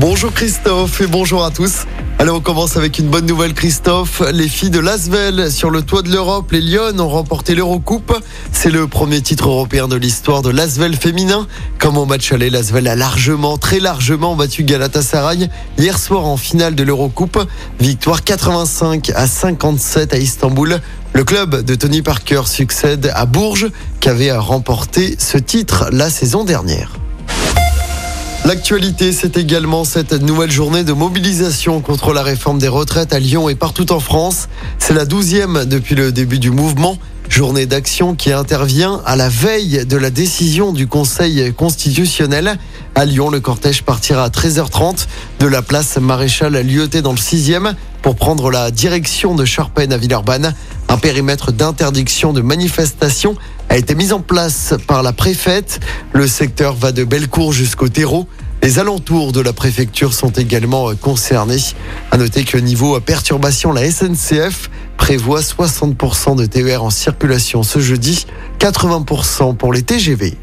Bonjour Christophe et bonjour à tous. Allez, on commence avec une bonne nouvelle Christophe. Les filles de Lasvel sur le toit de l'Europe, les Lyon ont remporté l'Eurocoupe. C'est le premier titre européen de l'histoire de Lasvel féminin. Comme au match aller, Lasvel a largement, très largement battu Galatasaray hier soir en finale de l'Eurocoupe. Victoire 85 à 57 à Istanbul. Le club de Tony Parker succède à Bourges qui avait remporté ce titre la saison dernière. L'actualité, c'est également cette nouvelle journée de mobilisation contre la réforme des retraites à Lyon et partout en France. C'est la douzième depuis le début du mouvement. Journée d'action qui intervient à la veille de la décision du Conseil constitutionnel. À Lyon, le cortège partira à 13h30 de la place Maréchal Lyoté dans le 6e pour prendre la direction de Charpennes à Villeurbanne. Un périmètre d'interdiction de manifestation a été mis en place par la préfète. Le secteur va de Bellecour jusqu'au terreau. Les alentours de la préfecture sont également concernés. À noter que niveau perturbation, la SNCF prévoit 60% de TER en circulation ce jeudi, 80% pour les TGV.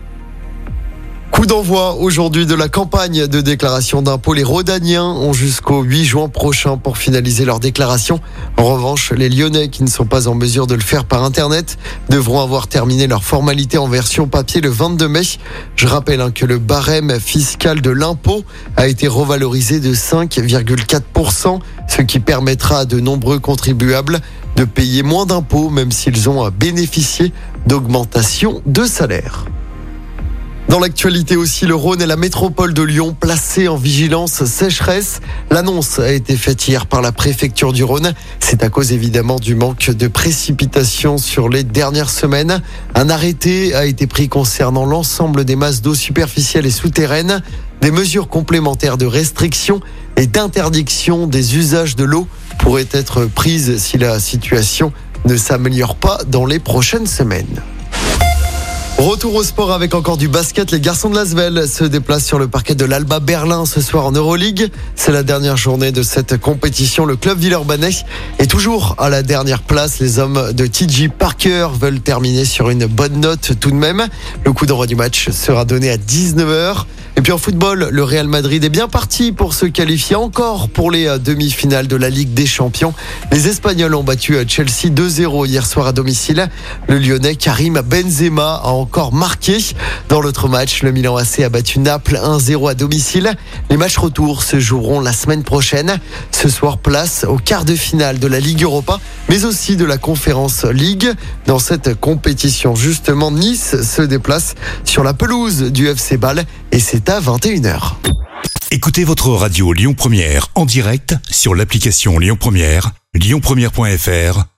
Coup d'envoi aujourd'hui de la campagne de déclaration d'impôts. Les Rodaniens ont jusqu'au 8 juin prochain pour finaliser leur déclaration. En revanche, les Lyonnais qui ne sont pas en mesure de le faire par Internet devront avoir terminé leur formalité en version papier le 22 mai. Je rappelle hein, que le barème fiscal de l'impôt a été revalorisé de 5,4%, ce qui permettra à de nombreux contribuables de payer moins d'impôts même s'ils ont bénéficié d'augmentation de salaire. Dans l'actualité aussi, le Rhône et la métropole de Lyon placés en vigilance sécheresse. L'annonce a été faite hier par la préfecture du Rhône. C'est à cause évidemment du manque de précipitations sur les dernières semaines. Un arrêté a été pris concernant l'ensemble des masses d'eau superficielles et souterraines. Des mesures complémentaires de restriction et d'interdiction des usages de l'eau pourraient être prises si la situation ne s'améliore pas dans les prochaines semaines. Retour au sport avec encore du basket. Les garçons de Lasvel se déplacent sur le parquet de l'Alba Berlin ce soir en Euroleague. C'est la dernière journée de cette compétition. Le club Villeurbanais est toujours à la dernière place. Les hommes de TJ Parker veulent terminer sur une bonne note tout de même. Le coup d'envoi du match sera donné à 19h. Et puis en football, le Real Madrid est bien parti pour se qualifier encore pour les demi-finales de la Ligue des Champions. Les Espagnols ont battu Chelsea 2-0 hier soir à domicile. Le Lyonnais Karim Benzema a encore marqué. Dans l'autre match, le Milan AC a battu Naples 1-0 à domicile. Les matchs retour se joueront la semaine prochaine. Ce soir, place au quart de finale de la Ligue Europa, mais aussi de la Conférence League. Dans cette compétition, justement, Nice se déplace sur la pelouse du FC Bâle et c'est à 21h. Écoutez votre radio Lyon Première en direct sur l'application Lyon Première, lyonpremière.fr